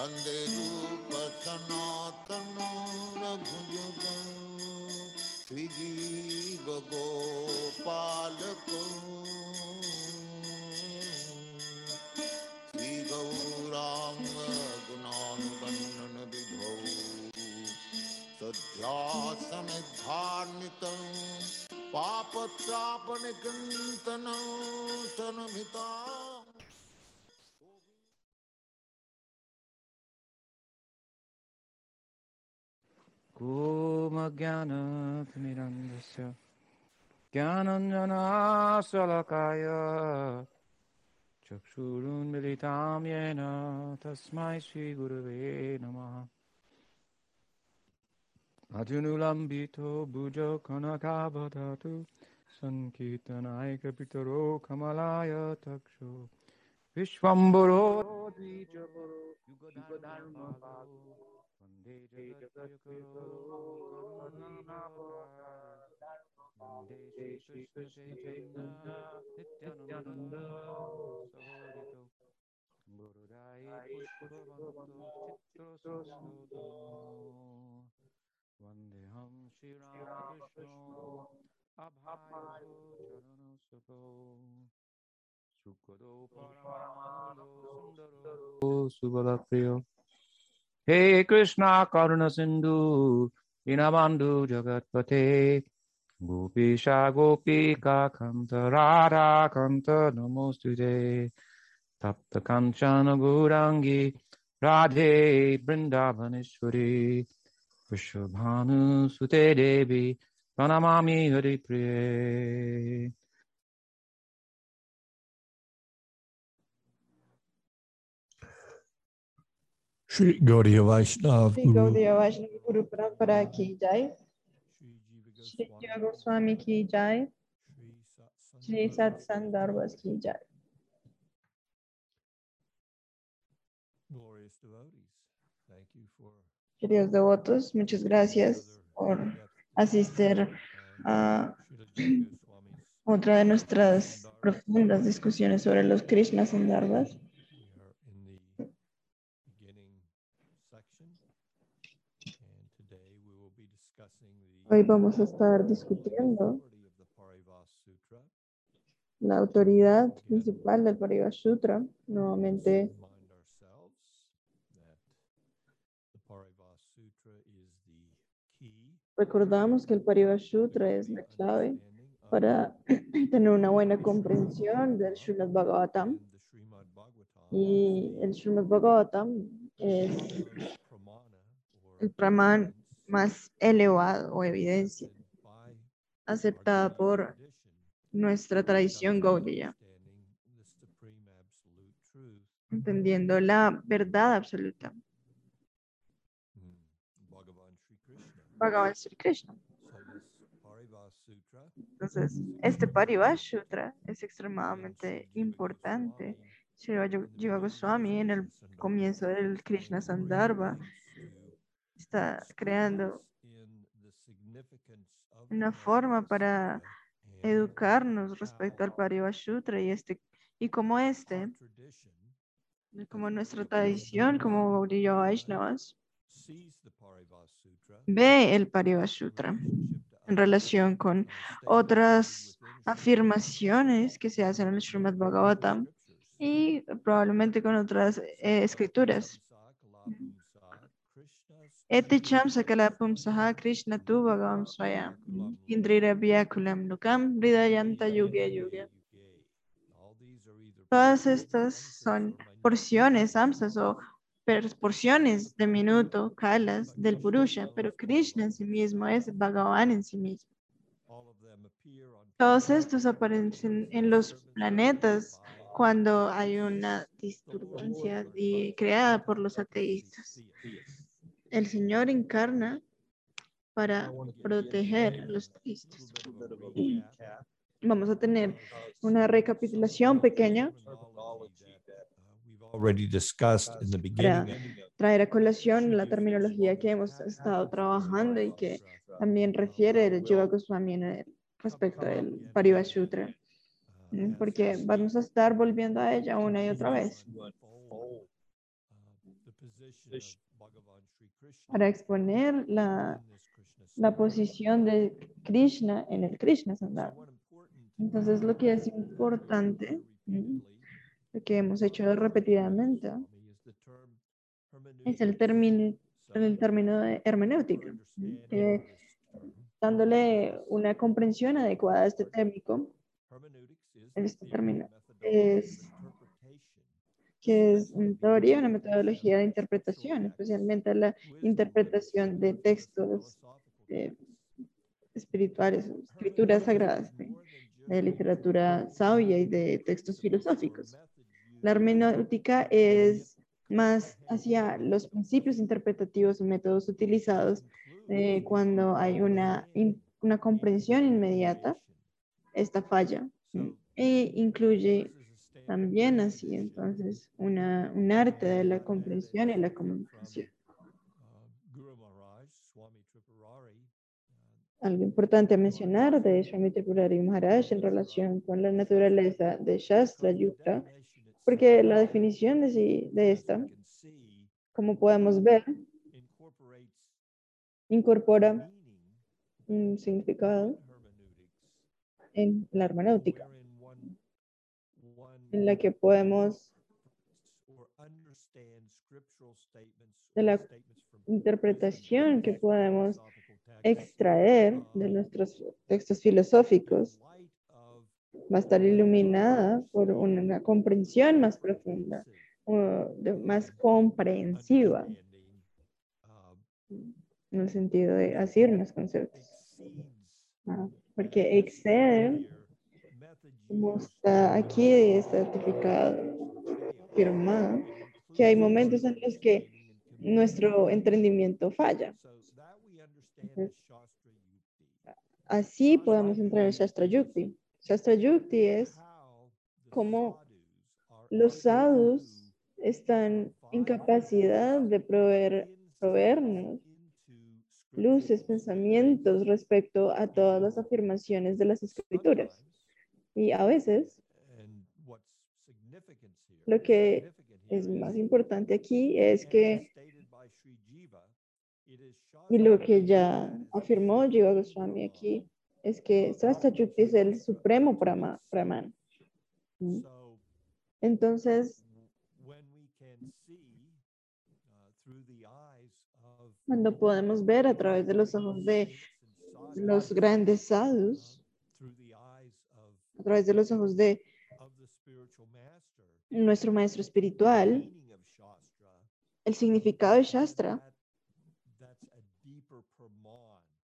वंदे रूप सनातनो रघुयुग श्रीजीव गोपालको श्रीगौराङ्ग गुणानुबन्धन विधौ सध्यासनिधान्वितं पापत्रापनिकन्तनं। सनमिता ज्ञानतिमिरन्दस्य ज्ञानञ्जनाशलकाय चक्षुरुन्मिलितां येन तस्मै श्रीगुरवे नमः अजनुलम्बितो भुजो कनकावदतु सङ्कीर्तनायकपितरो कमलाय तक्षो विश्वम्बरो द्विजपरो युगधर्मपालो वन्दे जगत्प्रियकरो वन्दे श्रीकृष्णचैतन्य नित्यानन्द सहोदितो गुरुराय पुष्पवन्तो चित्रसंस्कृतो वन्देऽहं श्रीरामकृष्णो अभायो चरणसुतो सुखदो परमानन्दो Hey Krishna Karuna Sindhu Inamandhu Jagatpate Gopisha Gopika Kanta Radha Kanta Namostude Tapta Kanchana Gurangi Radhe Vrindavaneshwari Vrishabhanu Sute Devi Pranamami Hari Priye Shri Gaudiya Vaishnav Shri Gaudiya Vaishnav Guru Parampara Ki Jai. Shri Jiva Goswami Ki Jai. Shri Satsang Darbas Ki Jai. Queridos devotos, muchas gracias por asistir a otra de nuestras profundas discusiones sobre los Krishna Sandarvas. Hoy vamos a estar discutiendo Sutra. la autoridad principal del. Nuevamente Parivas Sutra key recordamos que el Parivasutra es la clave para tener una buena comprensión del Srimad Bhagavatam. Y el Srimad Bhagavatam es el evidence más elevado o evidencia aceptada por nuestra tradición Gaudiya, entendiendo la verdad absoluta. Bhagavan Sri Krishna. Sutra Entonces, este Parivasutra es extremadamente importante. Sri Jiva Goswami en el comienzo del Krishna Sandarbha está creando una forma para educarnos respecto al Parivasutra y este y como este como nuestra tradición como Gaudiya Vaishnavas ve el Parivasutra en relación con otras afirmaciones que se hacen en el Srimad Bhagavatam y probablemente con otras eh, escrituras. Eti cham sakala pumsaha Krishna tu bhagavam swayam indrira vyakulam nukam hridayanta yuge yuge. Todas estas son porciones, samsas o porciones de minuto, kalas del Purusha, pero Krishna en sí mismo es Bhagavan en sí mismo. Todos estos aparecen en los planetas cuando hay una disturbancia di- creada por los ateístas. El Señor encarna para proteger a los ateístas. Vamos a tener una recapitulación pequeña Already discussed in the para beginning. traer a colación la terminología que hemos estado trabajando y que también refiere el Jiva Goswami en el- respecto del Parivasutra, ¿m? porque vamos a estar volviendo a ella una y otra vez. Para exponer la, la posición de Krishna en el Krishna Sandarbha. Entonces, lo que es importante, lo que hemos hecho repetidamente, es el término, el término de hermenéutica, que dándole una comprensión adecuada a este término, este término es que es una teoría, una metodología de interpretación, especialmente la interpretación de textos eh, espirituales, escrituras sagradas, de, de literatura sabia y de textos filosóficos. La hermenéutica es más hacia los principios interpretativos y métodos utilizados eh, cuando hay una, in- una comprensión inmediata, esta falla, e incluye también así, entonces, una, un arte de la comprensión y la comunicación. Algo importante a mencionar de Swami Tripurari Maharaj en relación con la naturaleza de Shastra Yukta, porque la definición de, sí- de esta, como podemos ver, incorpora un significado en la hermenéutica, en la que podemos de la interpretación que podemos extraer de nuestros textos filosóficos va a estar iluminada por una comprensión más profunda, o de- más comprensiva, en el sentido de asir más conceptos. Ah, porque excede, como está aquí certificado, afirmado, que hay momentos en los que nuestro entendimiento falla. Entonces, Así podemos entrar en Shastra Yukti. Shastra Yukti es como los sadhus están en capacidad de proveer, proveernos luces, pensamientos respecto a todas las afirmaciones de las escrituras. Y a veces lo que es más importante aquí es que, y lo que ya afirmó Jiva Goswami aquí, es que Shastra Yukti es el supremo Brahma, Brahman. Entonces, cuando podemos ver a través de los ojos de los grandes sadhus, a través de los ojos de nuestro maestro espiritual, el significado de Shastra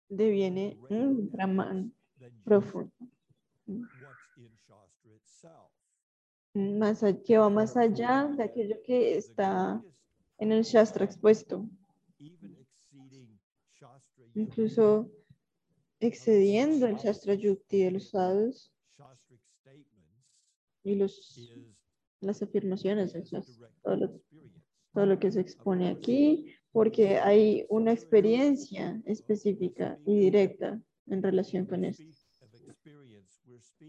deviene un Brahman profundo, más, que va más allá de aquello que está en el Shastra expuesto, incluso excediendo el Shastra Yukti de los sadhus y los, las afirmaciones Shastra, todo lo, todo lo que se expone aquí, porque hay una experiencia específica y directa en relación con esto.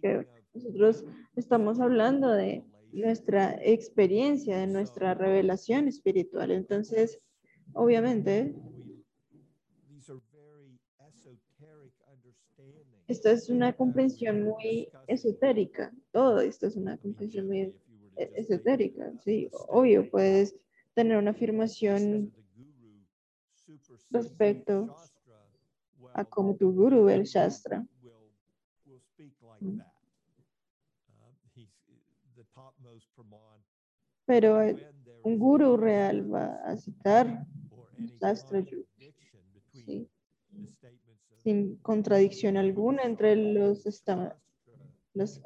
Que nosotros estamos hablando de nuestra experiencia, de nuestra revelación espiritual. Entonces, obviamente, esto es una comprensión muy esotérica. Todo esto es una comprensión muy esotérica. Sí, obvio, puedes tener una afirmación respecto a cómo tu guru ve el Shastra. Pero el- un guru real va a citar Shastra Yukti, sí, sin contradicción alguna entre los las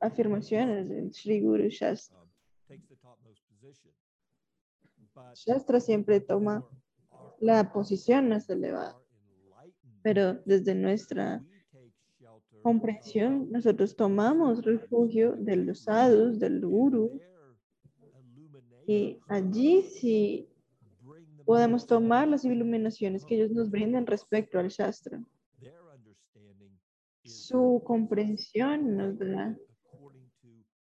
afirmaciones del Sri Guru Shastra. Shastra siempre toma la posición más elevada, pero desde nuestra comprensión nosotros tomamos refugio de los sadhus, del guru, y allí sí podemos tomar las iluminaciones que ellos nos brindan respecto al Shastra. Su comprensión nos da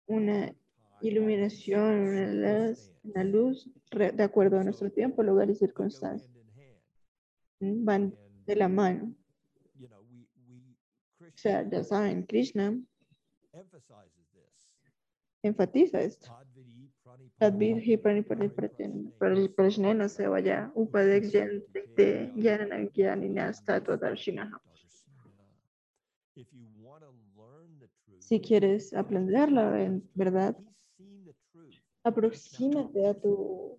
una iluminación, una luz, una luz re- de acuerdo a nuestro tiempo, lugar y circunstancia. ¿Mm? Van de la mano. O sea, ya saben, Krishna enfatiza esto. Si quieres aprender la ve- verdad, aproxímate a tu,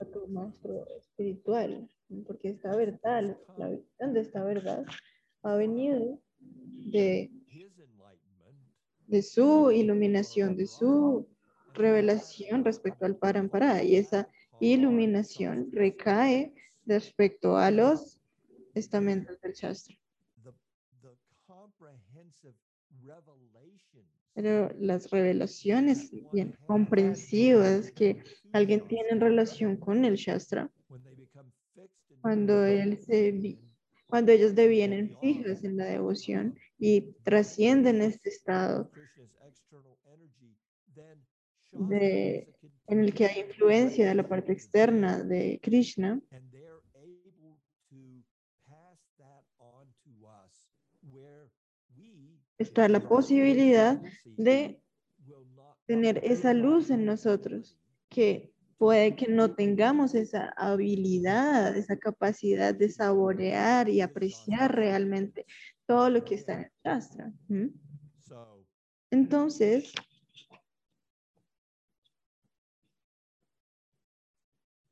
a tu maestro espiritual, porque esta verdad, la visión de esta verdad, ha venido de, de su iluminación, de su revelación respecto al Parampara, y esa iluminación recae respecto a los estamentos del Shastra. Pero las revelaciones bien comprensivas que alguien tiene en relación con el Shastra, cuando él se cuando ellos devienen fijas en la devoción y trascienden este estado de- en el que hay influencia de la parte externa de Krishna, está la posibilidad de tener esa luz en nosotros, que puede que no tengamos esa habilidad, esa capacidad de saborear y apreciar realmente todo lo que está en el Shastra. Entonces, the significance of Shastra Yukta is there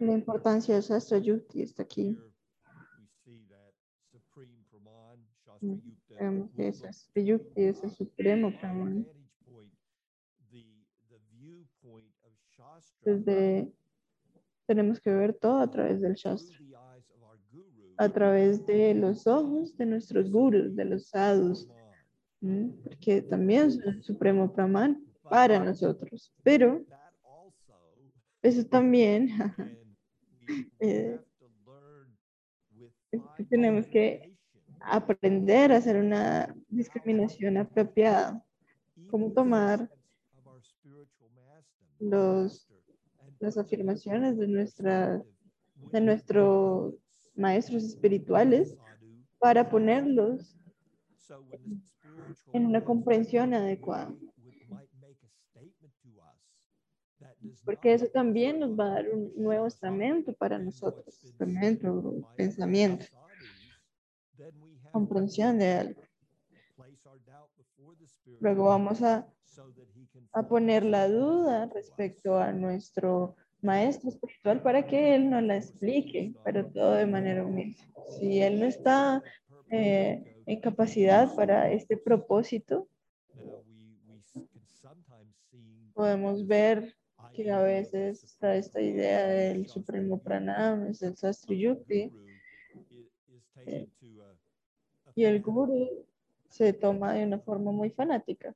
la importancia del Shastra Yukti está aquí. Shastra Mm, Vemos que Shastra Yukti es el supremo Brahman. Desde, tenemos que ver todo a través del Shastra, a través de los ojos de nuestros gurus, de los sadhus, porque también son el supremo Brahman para nosotros. Pero eso también can we Eh, tenemos que aprender a hacer una discriminación apropiada, cómo tomar los- las afirmaciones de nuestra de nuestros maestros espirituales para ponerlos en una comprensión adecuada. Porque eso también nos va a dar un nuevo estamento para nosotros, estamento, pensamiento, comprensión de algo. Luego vamos a, a poner la duda respecto a nuestro maestro espiritual para que él nos la explique, pero todo de manera humilde. Si él no está eh, en capacidad para este propósito, podemos ver que a veces está esta idea del Supremo Pranam, es el Sastri Yukti, y el guru se toma de una forma muy fanática,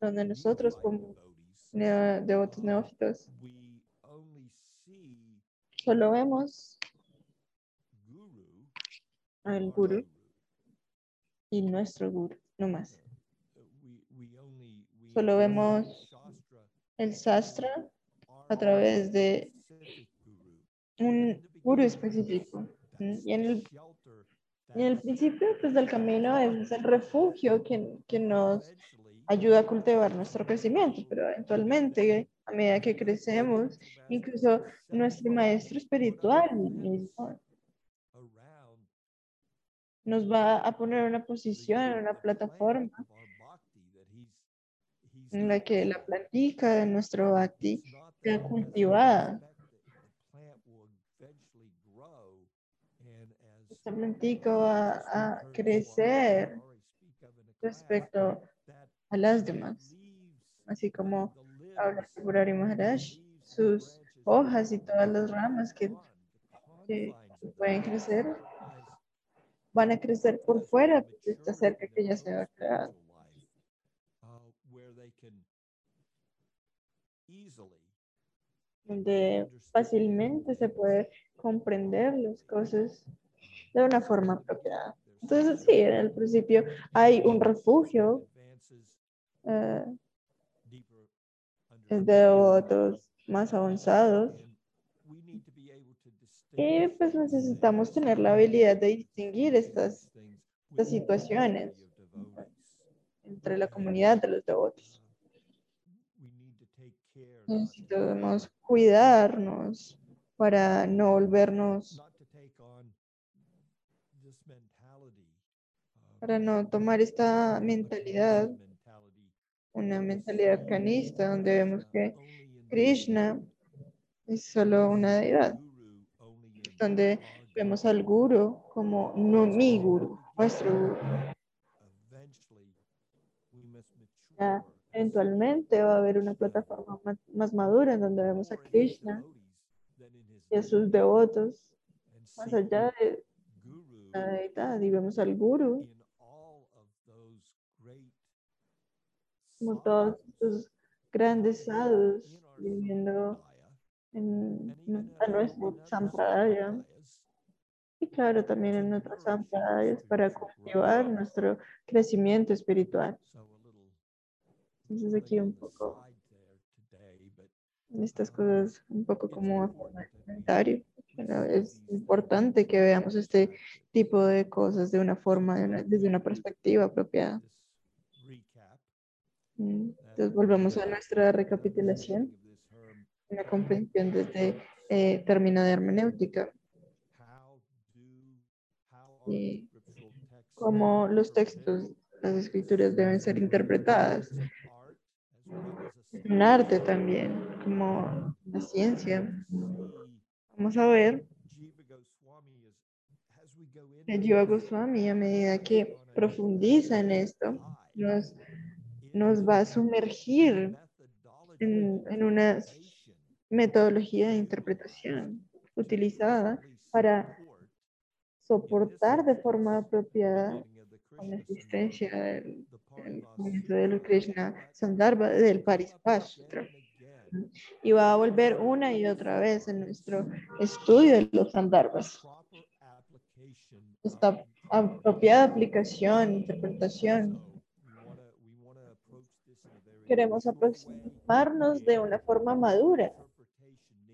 donde nosotros como neo- devotos neófitos solo vemos al guru y nuestro guru, no más. Uh, we, we only we Solo vemos El sastra a través de un guru específico. Y en el, principio pues, del camino es el refugio que, que nos ayuda a cultivar nuestro crecimiento, pero eventualmente, a medida que crecemos, incluso nuestro maestro espiritual nos va a poner en una posición, en una plataforma en la que la plantica de nuestro bhakti sea cultivada. Esta plantica va a crecer respecto a las demás, así como habla Purari Maharaj, sus hojas y todas las ramas que, que pueden crecer van a crecer por fuera de esta cerca que ya se va a crear. Donde fácilmente se puede comprender las cosas de una forma apropiada. Entonces, sí, en el principio hay un refugio eh, de otros más avanzados y pues necesitamos tener la habilidad de distinguir estas, estas situaciones entre la comunidad de los devotos. Necesitamos cuidarnos para no volvernos, para no tomar esta mentalidad, una mentalidad canista, donde vemos que Krishna es solo una deidad, donde vemos al guru como no mi guru, nuestro guru. Eventualmente va a haber una plataforma ma- más madura en donde vemos a Krishna y a sus devotos más allá de la deidad y vemos al guru como todos estos grandes sadhus viviendo en, nuestro sampradaya y claro también en otras sampradayas para cultivar nuestro crecimiento espiritual. Entonces aquí un poco estas cosas un poco como comentario. Es importante que veamos este tipo de cosas de una forma, de una- desde una perspectiva apropiada. Entonces volvemos a nuestra recapitulación, una comprensión desde eh, término de hermenéutica, y cómo los textos, las escrituras deben ser interpretadas. Un arte también, como la ciencia. Vamos a ver que Jiva Goswami, a medida que profundiza en esto, nos, nos va a sumergir en, en una metodología de interpretación utilizada para soportar de forma apropiada la existencia del, del movimiento del Krishna Sandarbha del Parispashtra. Y va a volver una y otra vez en nuestro estudio de los Sandarbhas. Esta apropiada aplicación, interpretación. Queremos aproximarnos de una forma madura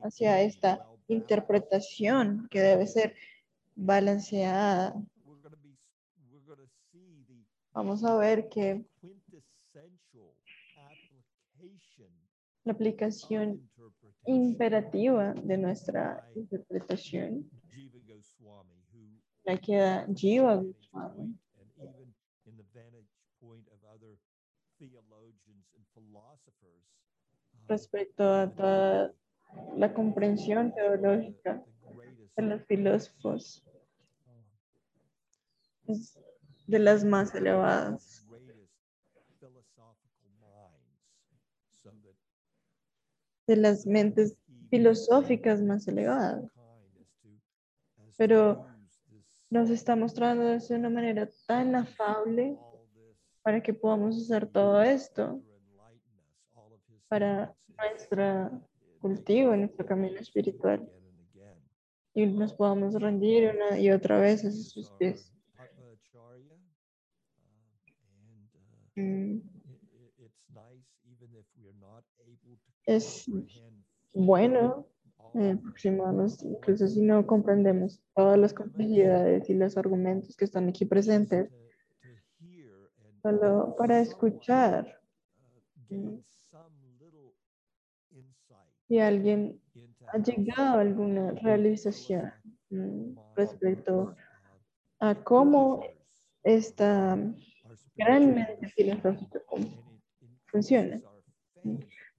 hacia esta interpretación que debe ser balanceada. Vamos a ver que la aplicación imperativa de nuestra interpretación la queda Jiva Goswami. respecto a toda la comprensión teológica de los filósofos de las más elevadas. de las mentes filosóficas más elevadas. Pero nos está mostrando de una manera tan afable para que podamos hacer todo esto para nuestro cultivo, nuestro camino espiritual y nos podamos rendir una y otra vez a sus pies. Mm, Es bueno eh, aproximarnos, incluso si no comprendemos todas las complejidades y los argumentos que están aquí presentes, solo para escuchar mm, si alguien ha llegado a alguna realización mm, respecto a cómo esta gran mente filosófica fun- funciona.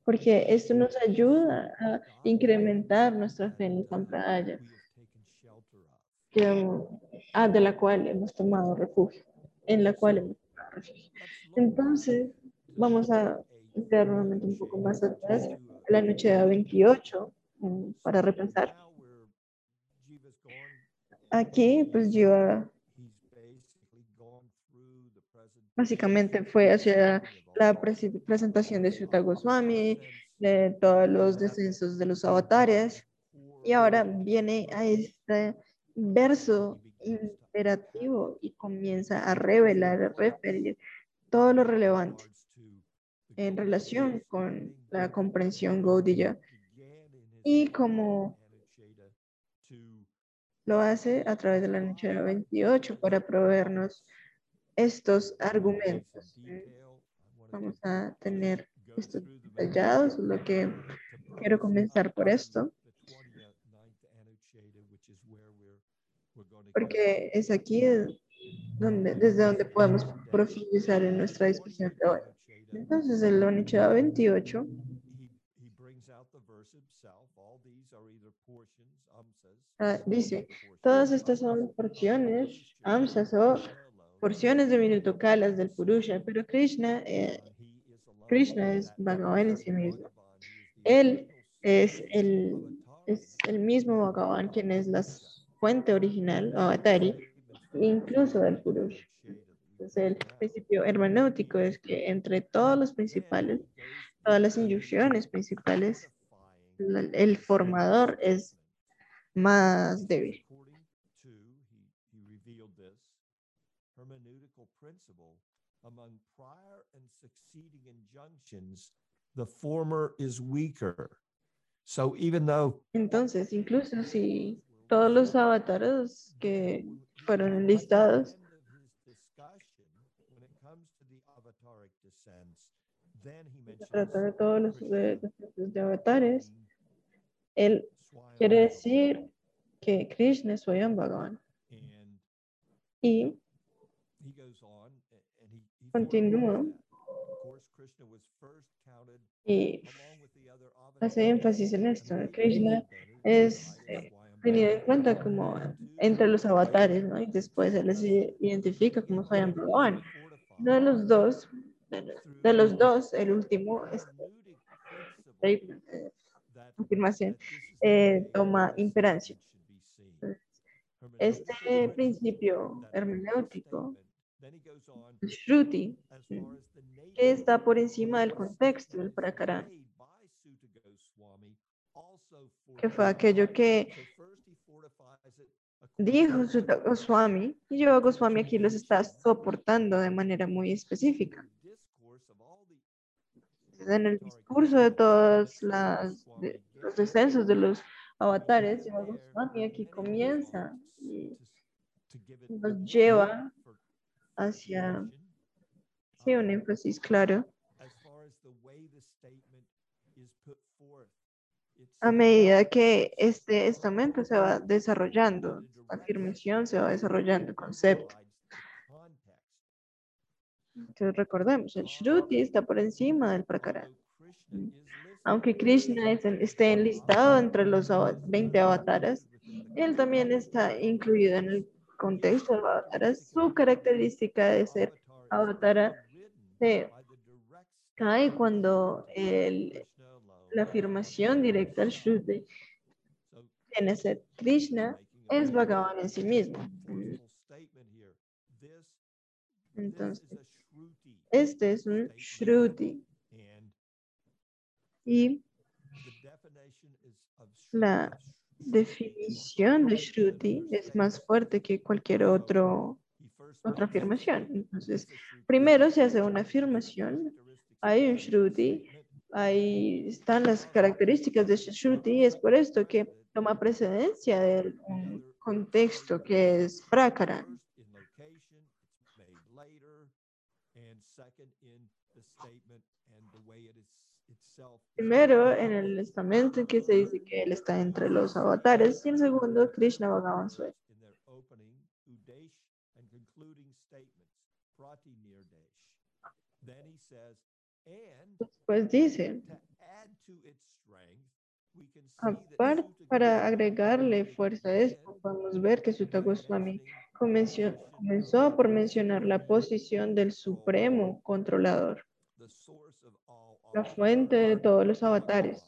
Porque esto nos ayuda a incrementar nuestra fe en Sampradaya, ah, de la cual hemos tomado refugio, en la cual hemos tomado refugio. Entonces, vamos a entrar nuevamente un poco más atrás, a la noche de 28, mm, para repensar. Aquí, pues yo básicamente fue hacia la presentación de Sutta Goswami, de todos los descensos de los avatares, y ahora viene a este verso imperativo y comienza a revelar, a referir todo lo relevante en relación con la comprensión Gaudiya. Y como lo hace a través de la noche 28 para proveernos estos argumentos. Vamos a tener estos detallados, lo que quiero comenzar por esto, porque es aquí donde, desde donde podemos profundizar en nuestra discusión de hoy. Entonces, el Onichada 28 ah, dice, todas estas son porciones, amsas o porciones de minutocalas del Purusha, pero Krishna, eh, Krishna es Bhagavan en sí mismo. Él es el, es el mismo Bhagavan quien es la fuente original, Avatari, incluso del Purusha. Entonces, el principio hermenéutico es que entre todos los principales, todas las inyecciones principales, el formador es más débil. Hermeneutical principle, among prior and succeeding injunctions, the former is weaker. So even though Entonces, incluso si todos los avatares que fueron enlistados se trata de todos los de, de- de avatares, él quiere decir que Krishna es Swayam Bhagavan. Y continúa y hace énfasis en esto. Krishna es eh, tenido en cuenta como entre los avatares, ¿no? Y después él se identifica como Swayam Bhagavan. Uno de los dos, de los- dos, el último es statement, eh, afirmación, eh, toma imperancia. Este principio hermenéutico, Shruti, que está por encima del contexto del Prakarana, que fue aquello que dijo Sutta Goswami, y yo Goswami aquí los está soportando de manera muy específica. En el discurso de todos las, de- los descensos de los avatares, Yoga Goswami aquí comienza y nos lleva hacia sí, un énfasis claro. A medida que este estamento se va desarrollando, la afirmación se va desarrollando, el concepto. Entonces recordemos, el Shruti está por encima del Prakarana. Aunque Krishna es- esté enlistado entre los ava- 20 avataras, él también está incluido en el contexto de los avataras. Su característica de ser avatara se cae cuando el- la afirmación directa al Shruti tiene ser Krishna es Bhagavan en sí mismo. Entonces, este es un Shruti y la definición de Shruti es más fuerte que cualquier otro, otra afirmación. Entonces, primero se hace una afirmación, hay un Shruti, ahí están las características de Shruti es por esto que toma precedencia de un contexto que es Prakara. Primero, en el estamento en que se dice que él está entre los avatares, y el segundo, Krishna Bhagavan Swami. Después dice, aparte, para agregarle fuerza a esto, podemos ver que Sutta Goswami comenzó, comenzó por mencionar la posición del supremo controlador, la fuente de todos los avatares,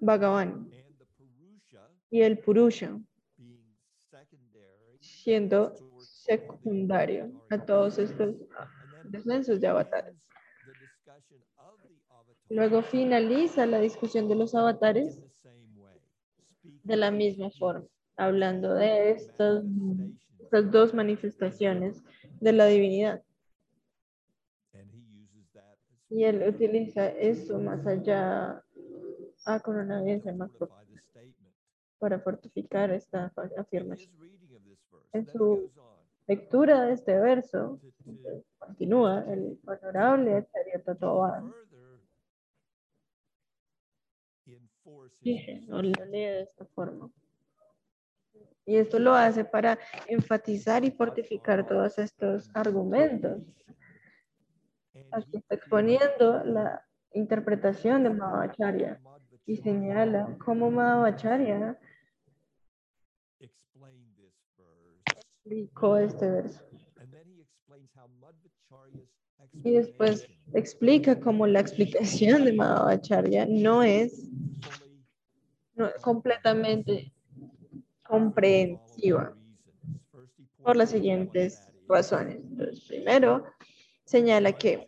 Bhagavan, y el Purusha, siendo secundario a todos estos descensos de avatares. Luego finaliza la discusión de los avatares de la misma forma, hablando de Estas dos manifestaciones de la divinidad. And he uses that as Y él utiliza eso más allá, pro- fortify the statement. para fortificar esta afirmación. En su Lectura de este verso, continúa el honorable his Dice, o position. lo lee de esta forma. Y esto lo hace para enfatizar y fortificar todos estos argumentos. Aquí está exponiendo la interpretación de Madhvacharya y señala cómo Madhvacharya explicó este verso. Y después explica cómo la explicación de Madhvacharya no es no, completamente comprensiva por las siguientes razones. Entonces, primero, señala que,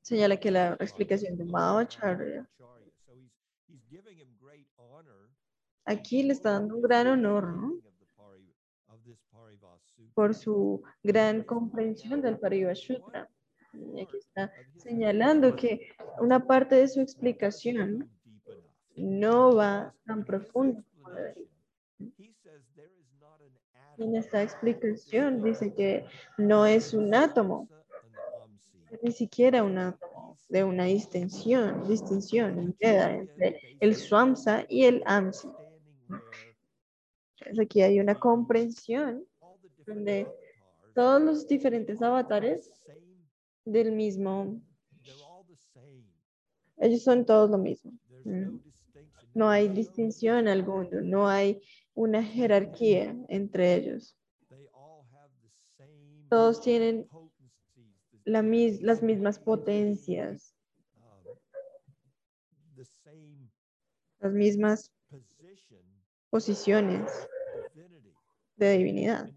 señala que la explicación de honor aquí le está dando un gran honor. Por su gran comprensión del Parivashutra. Aquí está señalando que una parte de su explicación no va tan debería. En esta explicación dice que no es un átomo, ni siquiera un átomo de una distinción, distinción entre el Swamsa y el Amsi. Aquí hay una comprensión donde todos los diferentes avatares del mismo, ellos son todos lo mismo. Mm. No hay distinción alguna, no hay una jerarquía entre ellos. Todos tienen las mismas potencias, las mismas posiciones de divinidad.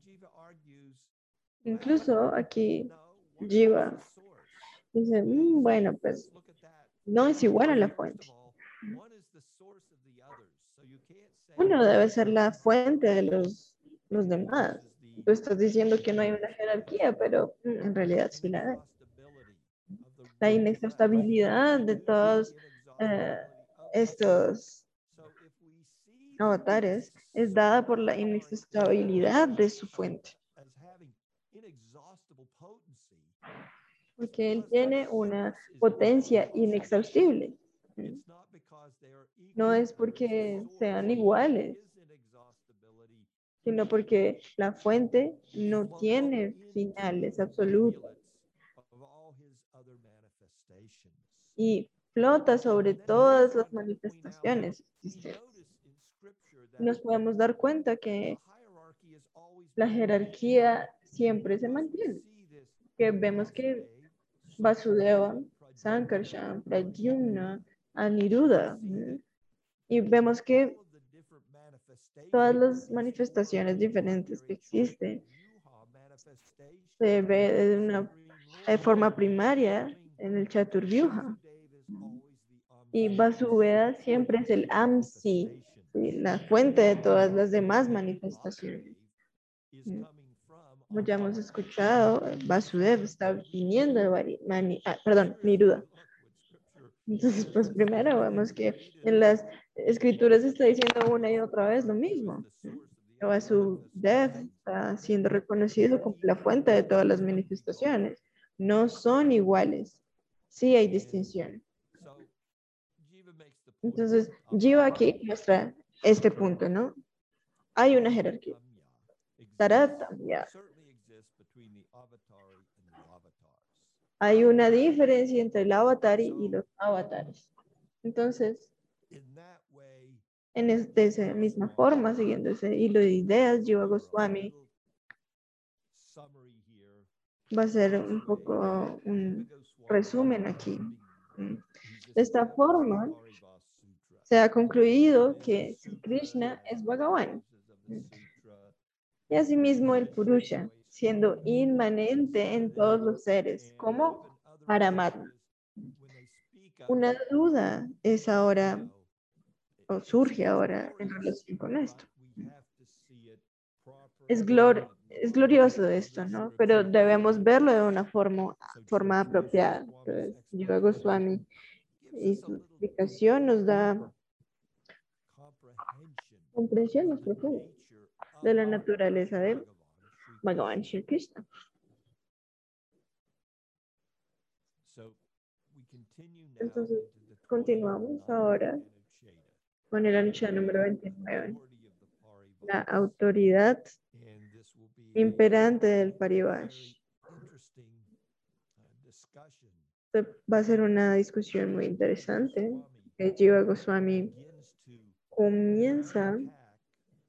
Incluso aquí Jiva dice, "Mm, bueno, pues no es igual a la fuente. of all, one is the source of the others, so you can't say Uno debe ser la fuente de los, los demás. Tú estás diciendo que no hay una jerarquía, pero mm, en realidad sí la hay. La inexhaustibilidad de todos eh, estos avatares es dada por la inexhaustibilidad de su fuente, porque él tiene una potencia inexhaustible. No es porque sean iguales, sino porque la fuente no tiene finales absolutos y flota sobre todas las manifestaciones existentes. Nos podemos dar cuenta que la jerarquía siempre se mantiene. Que vemos que Vasudeva, Sankarshan, Pradyumna, Aniruddha. ¿m? Y vemos que todas las manifestaciones diferentes que existen se ve de una eh, forma primaria en el Chaturvyuha. Y Vasudeva siempre es el Amsi, la fuente de todas las demás manifestaciones. Como ya hemos escuchado, Vasudeva está viniendo de Vari- Mani- ah, perdón, Niruda. Entonces, pues primero vemos que en las escrituras está diciendo una y otra vez lo mismo. Que Vasudeva está siendo reconocido como la fuente de todas las manifestaciones. No son iguales. Sí hay distinción. Entonces, Jiva aquí muestra este punto, ¿no? Hay una jerarquía. Taratamya. Hay una diferencia entre el avatar y los avatares. Entonces, en es- de esa misma forma, siguiendo ese hilo de ideas, Jiva Goswami va a hacer un poco un resumen aquí. Mm. De esta forma, se ha concluido que Krishna es Bhagavan. Y asimismo el Purusha, siendo inmanente en todos los seres, como Paramatma. Una duda es ahora, o surge ahora en relación con esto. Es, glor es glorioso esto, ¿no? Pero debemos verlo de una forma, forma apropiada. Entonces, Jiva Goswami y su explicación nos da comprensión más profunda de la naturaleza de Bhagavan Shri Krishna. Entonces, continuamos ahora con el Anushya número 29. La autoridad imperante del Parivash. Esto va a ser una discusión muy interesante. que Jiva Goswami comienza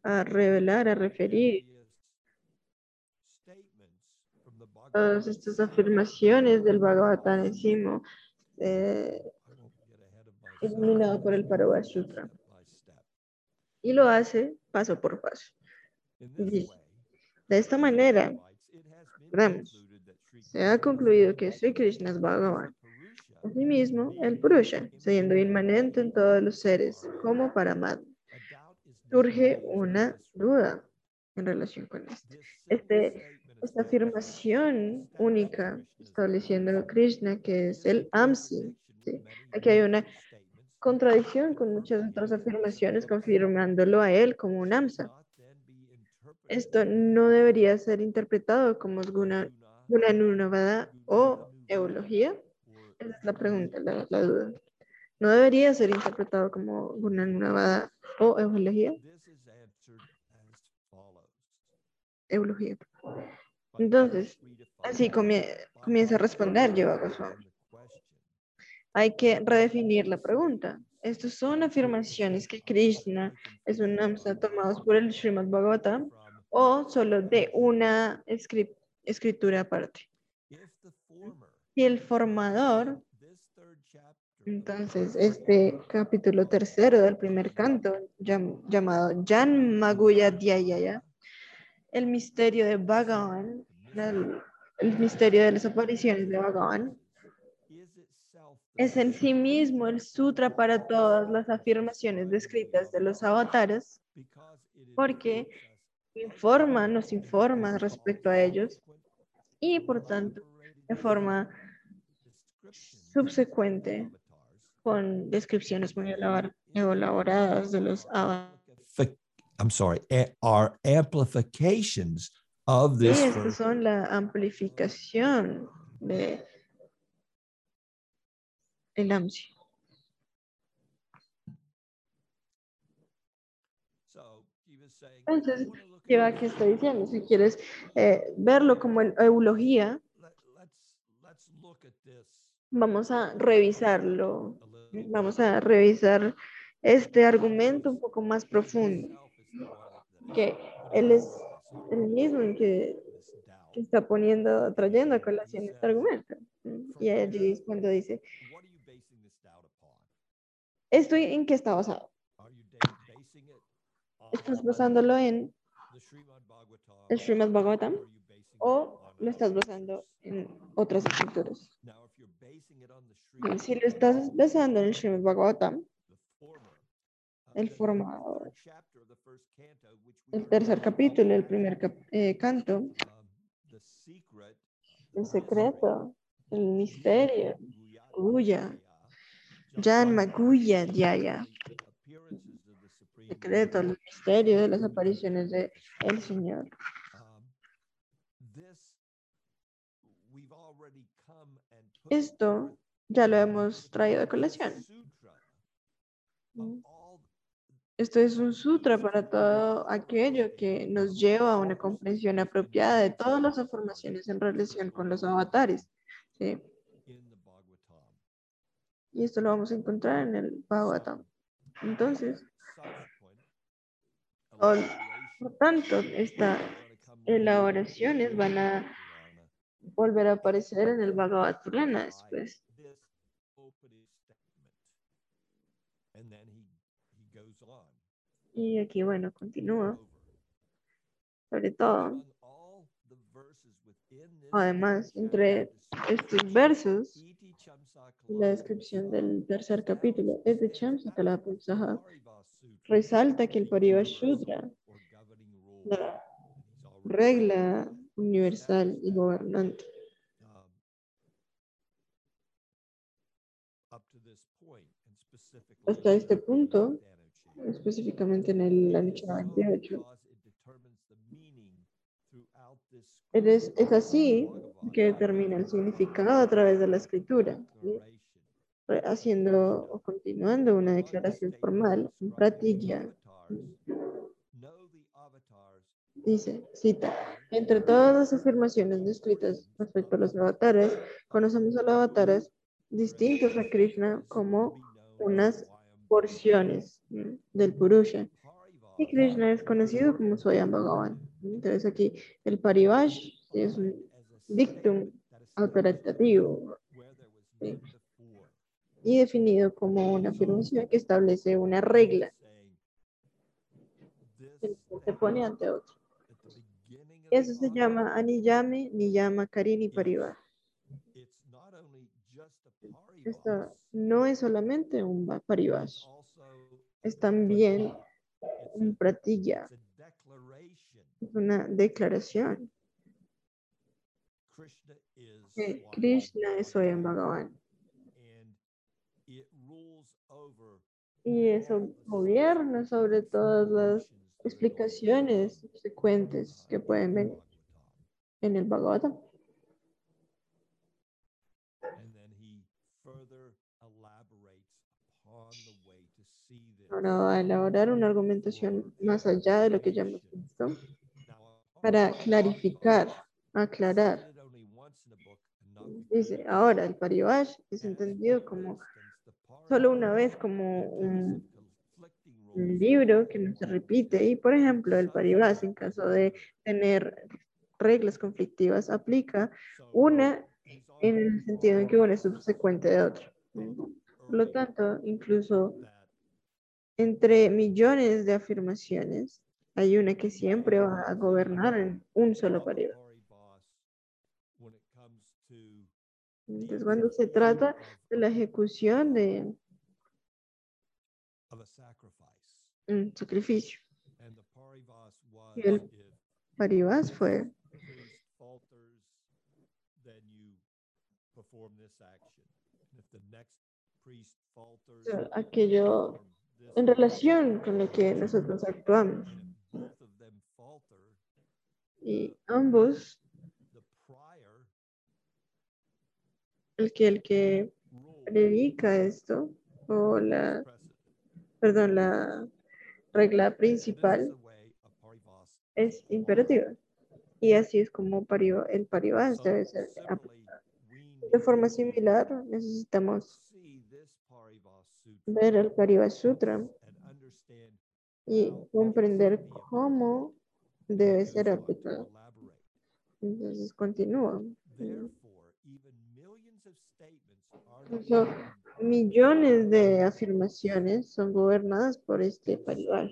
a revelar, a referir todas estas afirmaciones del Bhagavatam eh, iluminado por el Paravash Sutra. Y lo hace paso por paso. De esta manera, recordemos, se ha concluido que Sri Krishna es Bhagavan. Asimismo, el Purusha, siendo inmanente en todos los seres, como Paramatma. Surge una duda en relación con esto. Este, esta afirmación única estableciendo Krishna, que es el Amsi. Aquí hay una contradicción con muchas otras afirmaciones confirmándolo a él como un Amsa. Esto no debería ser interpretado como Guna, Gunanunavada o eulogía. Esa es la pregunta, la, la duda. No debería ser interpretado como Gunanunavada o eulogía. Eulogía. Entonces, así comie- comienza a responder Yoga Goswami. Hay que redefinir la pregunta. Estos son afirmaciones que Krishna es un namsa tomados por el Srimad Bhagavatam o solo de una escri- escritura aparte. Y el formador, entonces, este capítulo tercero del primer canto, llam- llamado Jan Maguya Dhyayaya, el misterio de Bhagavan, el, el misterio de las apariciones de Bhagavan, es en sí mismo el sutra para todas las afirmaciones descritas de los avatares, porque informa, nos informa respecto a ellos y por tanto de forma subsecuente con descripciones muy elabor- elaboradas de los avatares. I'm sorry, a- are amplifications of this estas verse. son la amplificación de el AMSI. Entonces, "I wanna look at Lleva this aquí está diciendo, si quieres eh, verlo como el- eulogía, vamos a revisarlo. Vamos a revisar este argumento un poco más profundo, que él es el mismo que, que está poniendo, trayendo a colación este argumento. Y allí es cuando dice? ¿esto en qué está basado? ¿Estás basándolo en el Srimad Bhagavatam o lo estás basando en otras escrituras? Si lo estás basando en el Srimad Bhagavatam, el formador, el tercer capítulo, el primer cap- eh, canto, um, el secreto, el misterio, Guya, Jan Maguya Supreme secreto, el misterio de las apariciones de el Señor. um, Esto ya lo hemos traído a colación. sutra of Mm. all Esto es un sutra para todo aquello que nos lleva a una comprensión apropiada de todas las informaciones en relación con los avatares. Y esto lo vamos a encontrar en el Bhagavatam. Entonces, elaboration por tanto, estas elaboraciones van a volver a aparecer en el Bhagavad Purana después. Y aquí, bueno, continúa. Sobre todo, además, entre estos versos, la descripción del tercer capítulo es de Chamsakala Saha. Sutra Resalta que el Pariva rule. la- regla universal y gobernante. Hasta este punto. Específicamente en el It año is so 98. because it determines the meaning throughout this Es, es así que determina el significado a través de la escritura, haciendo o continuando una declaración formal, un pratilla, dice, cita, entre todas las afirmaciones descritas respecto a los avatares, conocemos a los avatares distintos a Krishna como unas porciones del Purusha. Y Krishna es conocido como Swayam Bhagavan. Entonces aquí el Parivash es un dictum autoritativo y definido como una afirmación que establece una regla que se pone ante otro. Eso se llama Aniyame, Niyama, Karini, Parivar. Esto no es solamente un va- Parivash, es también un pratilla, es una declaración. Que Krishna es Swayam Bhagavan. Y eso gobierna sobre todas las explicaciones subsecuentes que pueden venir en el Bhagavatam. See this. Ahora va a elaborar una argumentación más allá de lo que ya hemos visto para clarificar, aclarar. Dice, ahora el Parivash es entendido como solo una vez como un, un libro que no se repite y por ejemplo el Parivash en caso de tener reglas conflictivas aplica una en el sentido en que una es subsecuente de otra. Por lo tanto, incluso entre millones de afirmaciones, hay una que siempre va a gobernar en un solo Parivash. Entonces, cuando se trata de la ejecución de un sacrificio, Y el Parivas fue aquello en relación con lo que nosotros actuamos. Y ambos, el que, el que predica esto, o la, perdón, la regla principal es imperativa. Y así es como pariva- el Parivas So, debe ser aplicado. De forma similar, necesitamos see this Parivas Sutra ver el Parivas Sutra y comprender cómo debe ser aplicado. Entonces continúa. Determined millones de afirmaciones son gobernadas por este Parivar.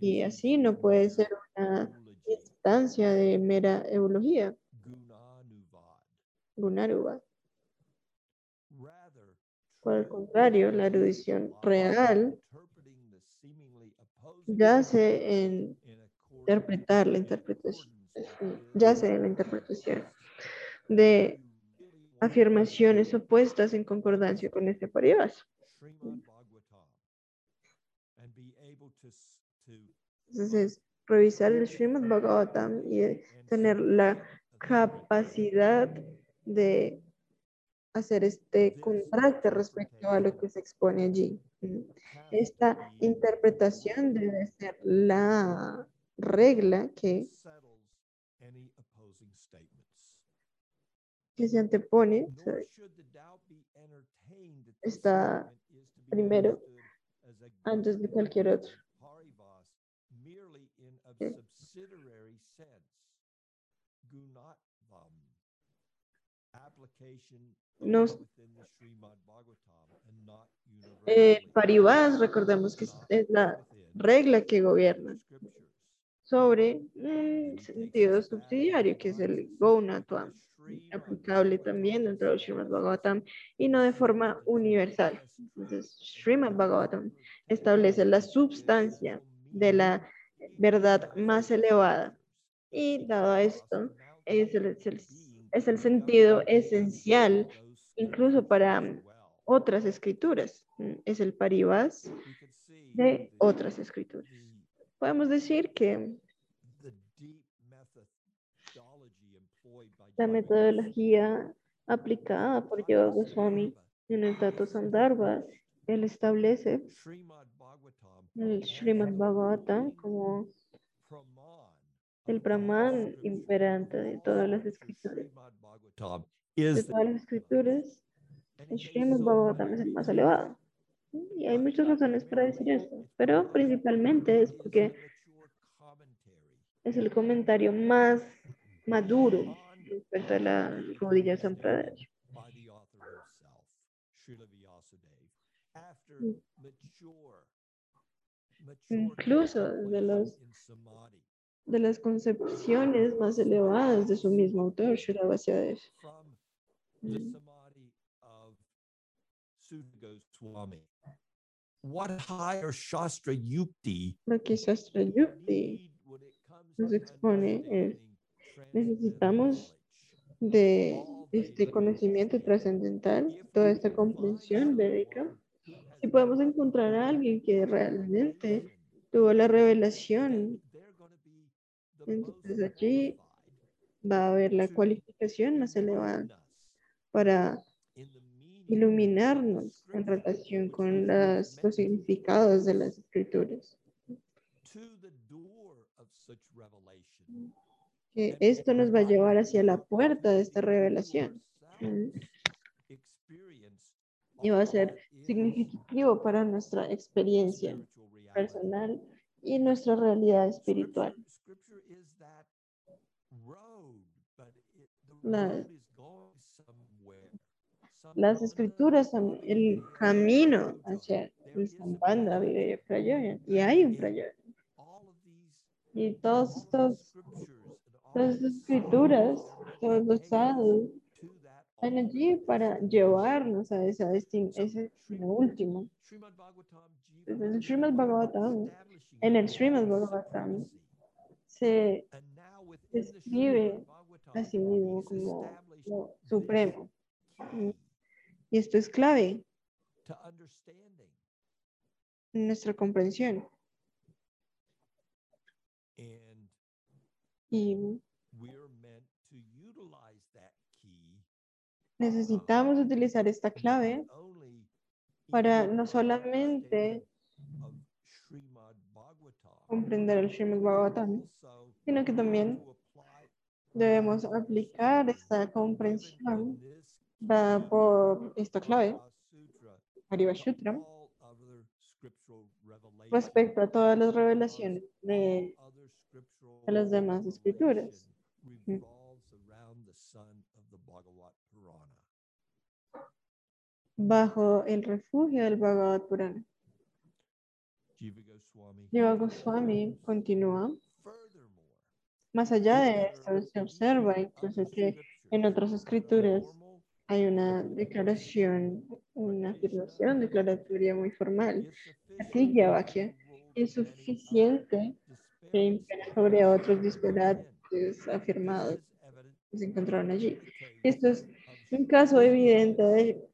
Y así no puede ser una instancia de mera eulogía, gunanuvad. Por el contrario, la erudición real yace en interpretar la in interpretación, yace en la interpretación de afirmaciones opuestas en concordancia con este Parivas. Srimad Bhagavatam and be able to, s- to Entonces, revisar el Srimad Bhagavatam y tener la capacidad de hacer este contraste respecto a lo que se expone allí. Esta interpretación debe ser la regla que, que se antepone está primero antes de cualquier otro. parivas merely in a Sí. subsidiary sense. Gunatvam. Application No- within the Srimad Bhagavatam and not Eh. Parivas, recordemos que es- la regla que gobierna sobre un sentido subsidiario, que es el Gaunatvam, aplicable también dentro del Srimad Bhagavatam y no de forma universal. Entonces, Srimad Bhagavatam establece la substancia de la verdad más elevada Y dado a esto, es el, es el- es el sentido esencial incluso para otras escrituras. Mm, Es el paribas de otras escrituras. Podemos decir que la metodología aplicada por Yoga Goswami en el Tato Sandarbha, él establece el Srimad Bhagavatam como el Brahman imperante de todas las escrituras. De todas las escrituras, el Srimad Bhagavatam es el más elevado. Y hay muchas razones para decir esto, pero principalmente es porque es el comentario más maduro respecto a la Gaudiya Sampradaya. Incluso de los- De las concepciones más elevadas de su mismo autor, Srila Vyasadeva. From the Mm. samadhi of Sutta Goswami. What higher Shastra Yukti Shastra Yukti nos expone es, necesitamos de este conocimiento trascendental, toda esta comprensión védica, si podemos encontrar a alguien que realmente tuvo la revelación, entonces allí va a haber la cualificación más elevada para iluminarnos en relación con las- los significados de las escrituras. Que esto nos va a llevar hacia la puerta de esta revelación. Mm. Y va a ser significativo para nuestra experiencia personal y nuestra realidad espiritual. La- Las escrituras son el camino hacia el Prayoyan. Y hay un Prayoyan. Y todos estos, todas estas escrituras, todos los sadhus, están allí para llevarnos a esa destin- ese destino último. Entonces, el Srimad Bhagavatam, en el Srimad Bhagavatam, se describe a sí mismo como lo supremo. Y esto es clave en nuestra comprensión. Y necesitamos utilizar esta clave only para no solamente comprender el Srimad Bhagavatam, sino que también debemos aplicar esta comprensión por esta clave, Hariva Sutra, respecto a todas las revelaciones de, de las demás escrituras. Purana. bajo el refugio del Bhagavad Purana. Jiva Goswami continúa. Más allá de esto, se observa incluso que en otras escrituras hay una declaración, una afirmación declaratoria muy formal. Atigya Vakya es suficiente que impera sobre otros disparates afirmados que se encontraron allí. Esto es un caso evidente de,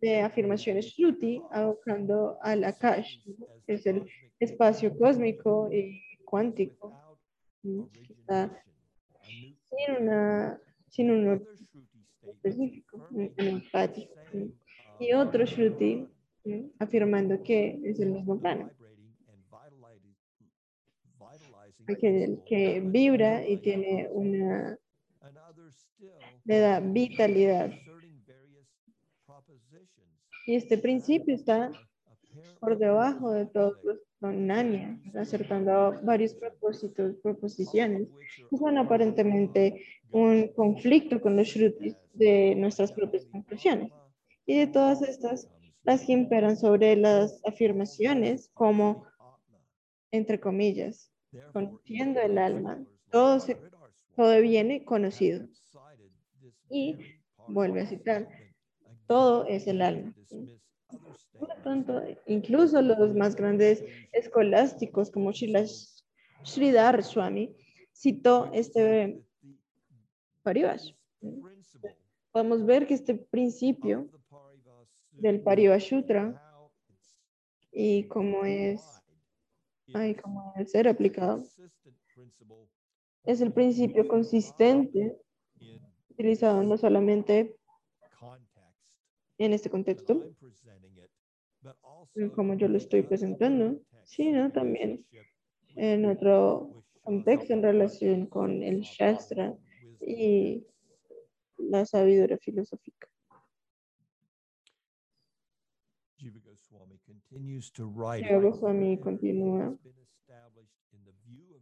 de afirmaciones Shruti abocando al Akash, que es el espacio cósmico y cuántico, está sin, una, sin un específico, enfático. Y otro Shruti ¿no? afirmando que es el mismo plano, que, que vibra y tiene una, le da vitalidad. Y este principio está por debajo de todos los son Nanya, acertando a varios propósitos, proposiciones, que son aparentemente un conflicto con los shrutis de nuestras propias conclusiones. Y de todas estas, las que imperan sobre las afirmaciones como, entre comillas, conociendo el alma, todo, todo viene conocido. Y vuelve a citar, todo es el alma. Por lo tanto, incluso los más grandes escolásticos como Sridhar Swami citó este Parivash. Podemos ver que este principio del Parivashutra y cómo es, ay, cómo debe ser aplicado es el principio consistente utilizado no solamente en este contexto, como yo lo estoy presentando, sino también en otro contexto en relación con el Shastra y la sabiduría filosófica. Jiva Goswami continúa.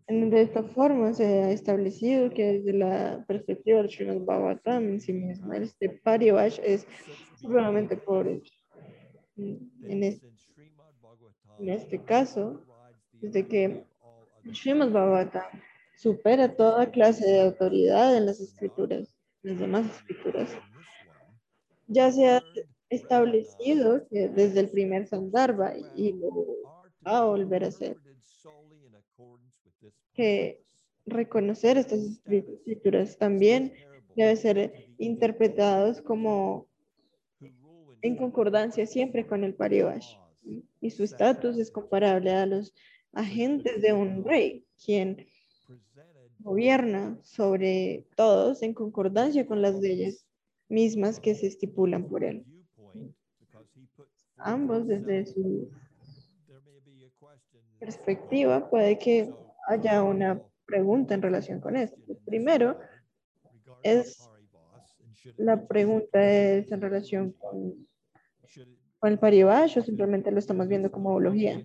De esta forma se ha establecido que desde la perspectiva del Srimad Bhagavatam en sí misma, este Parivash es supremamente pobre. En, es- en este caso, desde que Srimad Bhagavatam supera toda clase de autoridad en las escrituras, las demás escrituras, ya se ha establecido que desde el primer Sandarbha y lo va a volver a hacer, que reconocer estas escrituras también debe ser interpretados como en concordancia siempre con el Parivash. Y su estatus es comparable a los agentes de un rey, quien gobierna sobre todos en concordancia con las leyes mismas que se estipulan por él. Ambos desde su perspectiva puede que haya una pregunta en relación con esto. Primero, es la pregunta es en relación con, con el Parivash o simplemente lo estamos viendo como eulogía.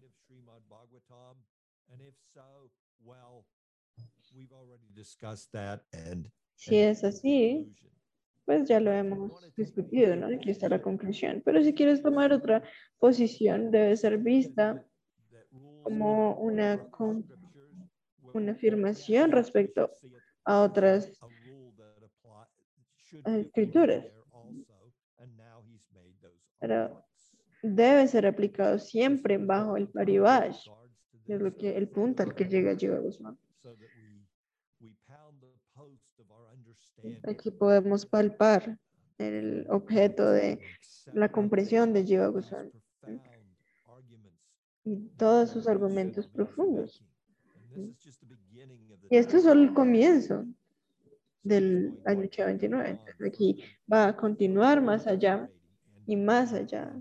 Si es así, pues ya lo hemos discutido, ¿no? Aquí está la conclusión. Pero si quieres tomar otra posición, debe ser vista como una, una afirmación respecto a otras escrituras. Pero debe ser aplicado siempre bajo el Parivash, es lo que, el punto al que llega Jiva Goswami. Aquí podemos palpar el objeto de la comprensión de Jiva Goswami y todos sus argumentos profundos. Y esto es solo el comienzo del año 29. Entonces, aquí va a continuar más allá y más allá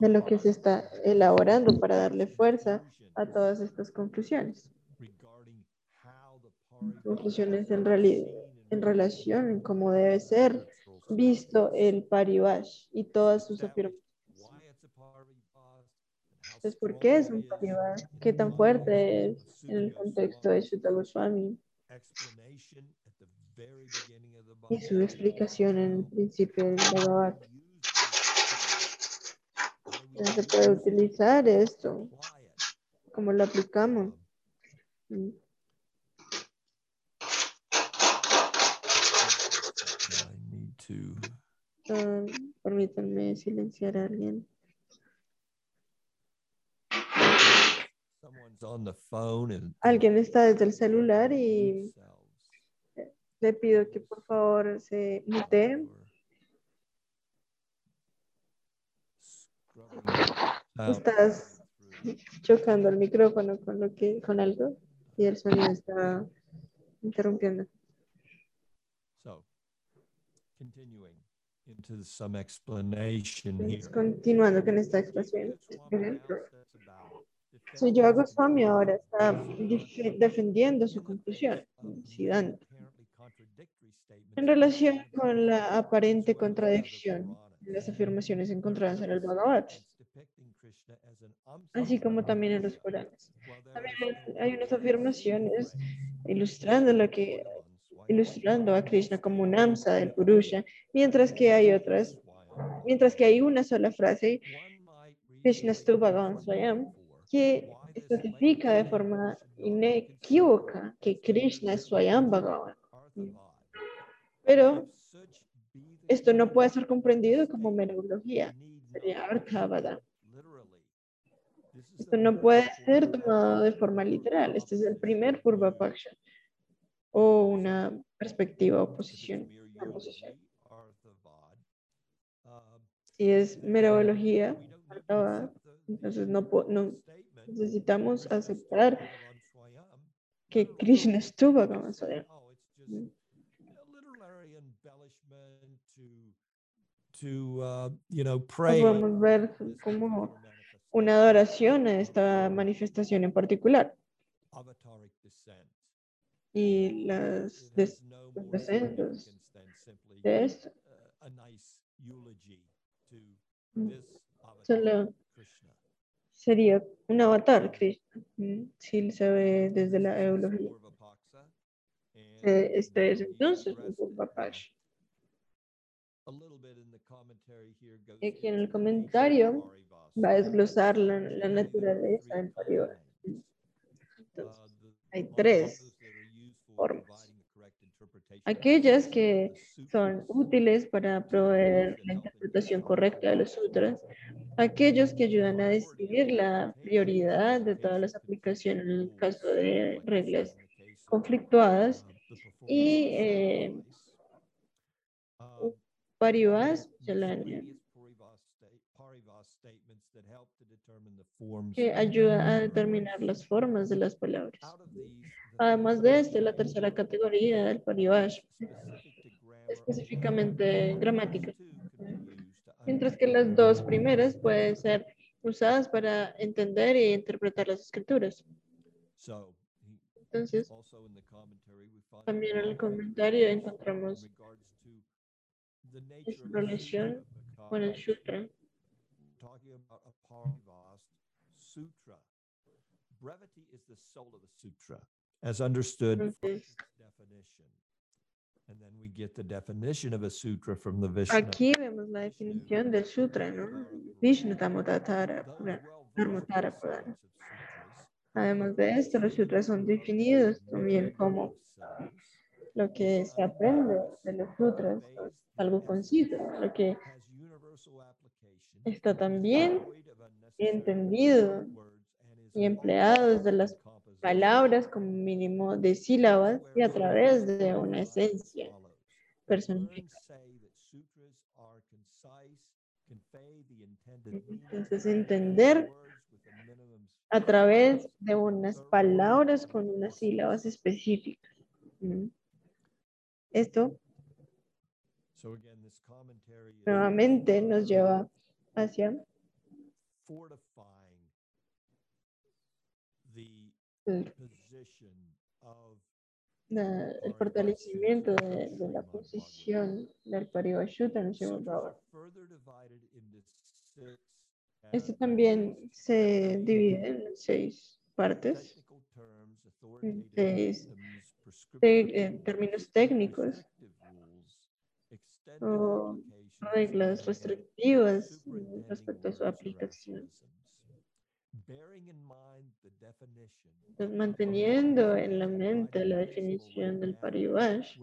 de lo que se está elaborando para darle fuerza a todas estas conclusiones. Conclusiones en, en relación en cómo debe ser visto el Parivash y todas sus afirmaciones. Entonces, ¿por qué es un Parivash? ¿Qué tan fuerte es en el contexto de Sutta Goswami? Y su explicación en el principio del Bhagavad. Se puede utilizar esto, como lo aplicamos. Mm. Permítanme silenciar a alguien. Someone's on the phone and. Alguien está desde el celular y le pido que por favor se mutee. Estás chocando el micrófono con lo que con algo y el sonido está interrumpiendo. So, continuing into some explanation here. Entonces, continuando con esta expresión, por ejemplo, Soy Soy yo Goswami ahora está defendiendo su conclusión, Siddhanta, en relación con la aparente contradicción las afirmaciones encontradas en el Bhagavad, así como también en los Puranas. También hay unas afirmaciones ilustrando lo que ilustrando a Krishna como un amsa del Purusha, mientras que hay otras, mientras que hay una sola frase, Krishna Stu Bhagavan Swayam, que especifica de forma inequívoca que Krishna es Swayam Bhagavan. Pero esto no puede ser comprendido como menología, sería Arthavada. Esto no puede ser tomado de forma literal. Este es el primer Purva Paksha. o una perspectiva o posición. una posición. Si es Artavad, entonces no, no necesitamos aceptar que Krishna estuvo con Swayam. To, uh, you know, No pray. podemos ver como una adoración a esta manifestación en particular. avataric descent. Y las des- los descensos de esto uh, a nice eulogy to Mm. this avatar solo Krishna. sería un avatar Krishna. Si se ve desde la eulogía. Eh, Este es entonces un addressed aquí en el comentario va a desglosar la, la naturaleza del. Entonces, Uh, hay tres formas. Aquellas que son útiles para proveer la interpretación correcta de los sutras, aquellos que ayudan a describir la prioridad de todas las aplicaciones en el caso de reglas conflictuadas y eh, parivas yalanya, que ayuda a determinar las formas de las palabras. Además de esto, la tercera categoría del parivash, específicamente gramática, mientras que las dos primeras pueden ser usadas para entender e interpretar las escrituras. Entonces, también en el comentario encontramos esa relación con el sutra. talking about a Parivast Sutra. Brevity is the soul of the sutra, as understood Entonces, definition. And then we get the definition of a sutra from the Vishnu. aquí vemos la definición del sutra, ¿no? Vishnu Purana. Dharmatara Purana. Además de esto, los sutras son definidos también como lo que se aprende de los sutras, es algo conciso, lo que está también entendido y empleado desde las palabras como mínimo de sílabas y a través de una esencia personificada. Entonces, entender a través de unas palabras con unas sílabas específicas. ¿Mm? Esto nuevamente nos lleva hacia el, la- fortalecimiento de, de la posición del Parivashuta en el segundo ahora. Esto también se divide en seis partes, seis rules, términos técnicos o reglas restrictivas superintending respecto a su aplicación. manteniendo en la mente la definición del Parivash,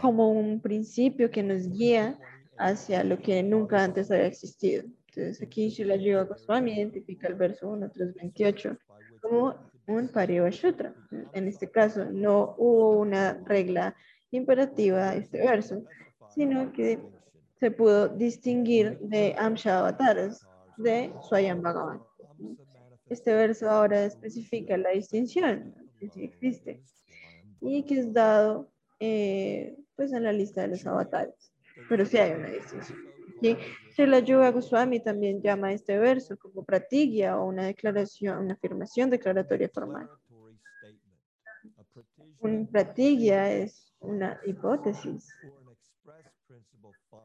como un principio que nos guía hacia lo que nunca antes había existido. Entonces aquí Srila Jiva Goswami identifica el verso 1, 328 como un Parivashutra. En este caso no hubo una regla imperativa a este verso, sino que se pudo distinguir de Amsha Avataras, de Swayam Bhagavan. Este verso ahora especifica la distinción que sí existe y que es dado eh, pues en la lista de los avatares. Pero sí hay una distinción. Srila Yuga Goswami también llama este verso como pratigya o una declaración, una afirmación declaratoria formal. Un pratigya es una hipótesis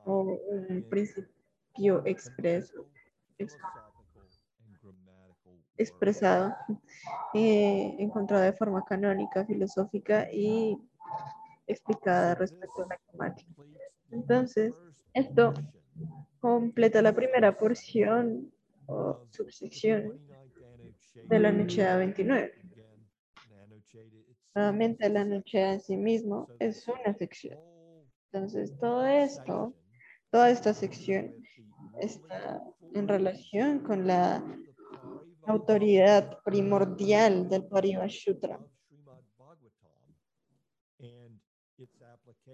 o un principio expreso, ex- expresado, eh, encontrado de forma canónica, filosófica y explicada respecto a la gramática. Entonces, esto completa la primera porción o subsección de la Nucheda 29. Nuevamente, la Nucheda en sí mismo es una sección. Entonces, todo esto, toda esta sección está en relación con la autoridad primordial del Parivashutra.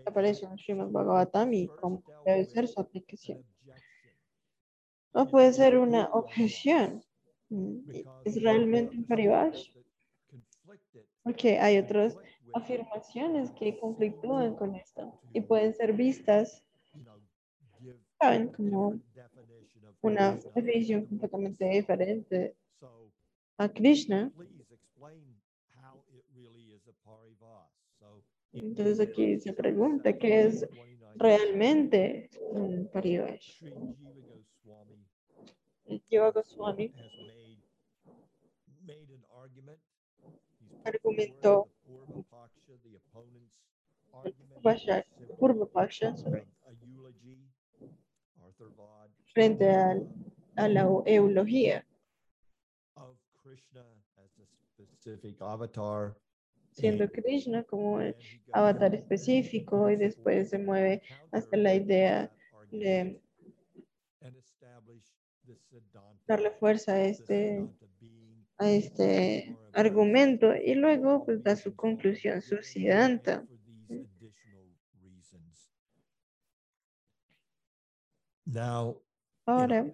Aparece en Srimad Bhagavatam y cómo debe ser su aplicación. It puede ser una objeción. Mm, ¿Es realmente un conflicted- Porque hay otras afirmaciones que conflictúan con esto y pueden ser vistas, saben, como una definición completamente diferente a Krishna. Entonces aquí se pregunta qué es realmente un Parivash. Jiva Goswami Jiva Goswami has made, made an argument. He's put Argumentó. Purva Paksha, frente al- a la eulogía, of Krishna as a specific avatar. siendo Krishna como el avatar específico y después se mueve hasta la idea de and establish the Siddhanta, darle fuerza a este, a este argumento y luego pues da su conclusión, su siddhanta. Now, in Ahora,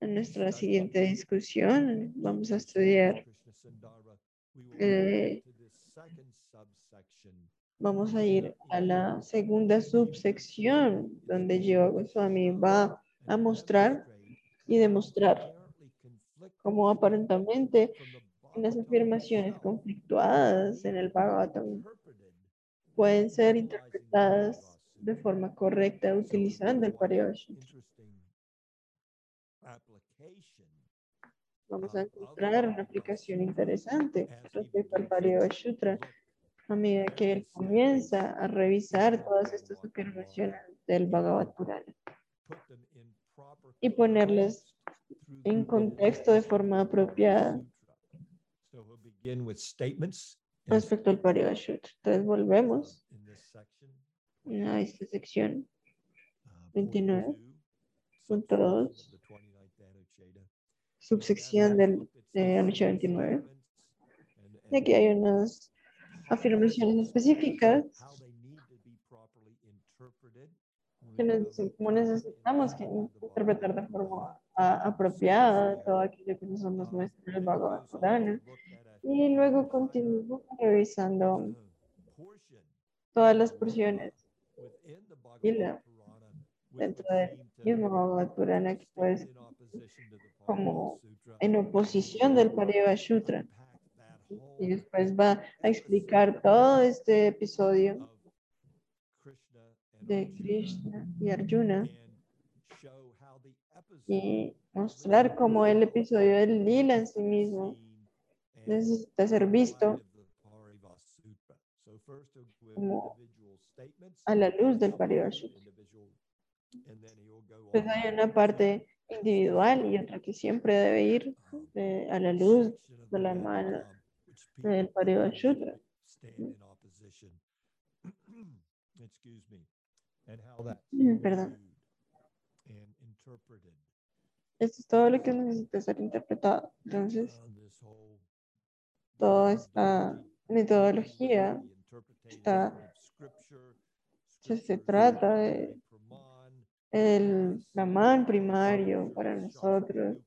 en nuestra siguiente discusión, vamos a estudiar, eh, vamos a ir a la segunda subsección donde Jiva Goswami va a mostrar y demostrar cómo aparentemente Bhagavatam afirmaciones conflictuadas en el Bhagavatam pueden ser interpretadas de forma correcta utilizando el application Vamos a encontrar una aplicación interesante respecto al look a medida que él comienza a revisar todas estas afirmaciones del Bhagavad Purana y ponerles en contexto de forma apropiada respecto al Parivashutra. Entonces volvemos a esta sección uh, 29, point two, punto subsection of dos, the 29th Anucheta. subsección del, de Anushya 29. Y aquí hay unas afirmaciones específicas que como necesitamos que interpretar de forma ah, apropiada todo aquello que nos nos muestra el Bhagavad Purana. Y luego continuamos revisando todas las porciones Lila, dentro del mismo Bhagavad Purana que pues como en oposición del Parivashutra. Y después va a explicar todo este episodio de Krishna y Arjuna y mostrar cómo el episodio del lila en sí mismo necesita ser visto como a la luz del Parivashutra. Pues hay una parte individual y otra que siempre debe ir eh, a la luz de la mano del Parivashutra. perdón. and interpreted. Esto es todo lo que necesita ser interpretado. Entonces, Uh, toda esta metodología está- se, se trata de el Brahman primario para nosotros,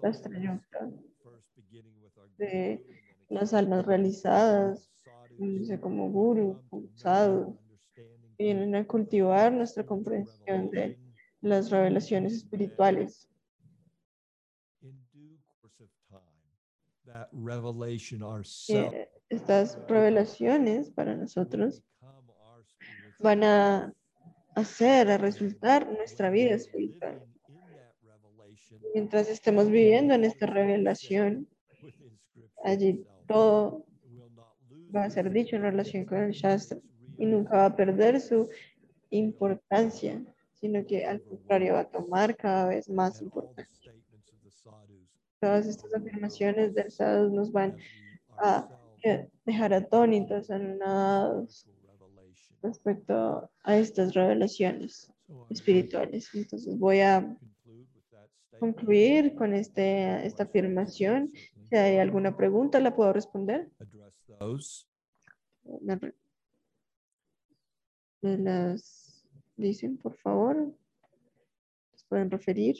Tastrayukta, de las almas realizadas, como guru, como sadhu, vienen a cultivar nuestra comprensión de las revelaciones espirituales. Eh, estas revelaciones para nosotros van a hacer, a resultar nuestra vida espiritual. Mientras estemos viviendo en esta revelación, allí todo va a ser dicho en relación con el Shastra y nunca va a perder su importancia, sino que al contrario va a tomar cada vez más importancia. Todas estas afirmaciones del sadhu nos van a dejar atónitos, anonadados respecto a estas revelaciones espirituales. Entonces voy a concluir con este, esta afirmación. Si hay alguna pregunta, la puedo responder. Me, las dicen, por favor. ¿Les pueden referir?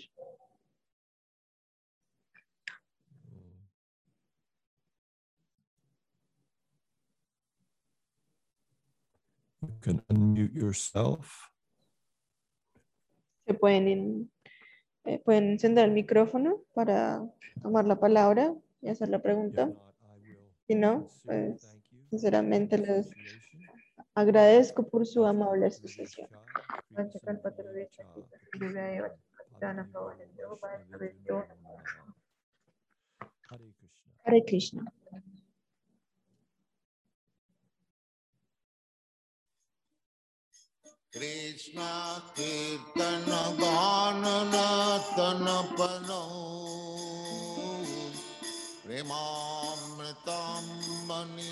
You can unmute yourself. Se pueden, eh, pueden encender el micrófono para tomar la palabra y hacer la pregunta. Si no, pues, sinceramente les. agradezco por su amable Through asociación. Cha, through Vanchakal Sangha Patraveta, Cha, Kirivaya, Dana Padme Bhavana, Hum, Yoga, Vishnu Praveto. Namo Namaha. Hare Krishna. Hare Krishna. Krishna कीर्तन गान नतन पनो प्रेमामृतम बनी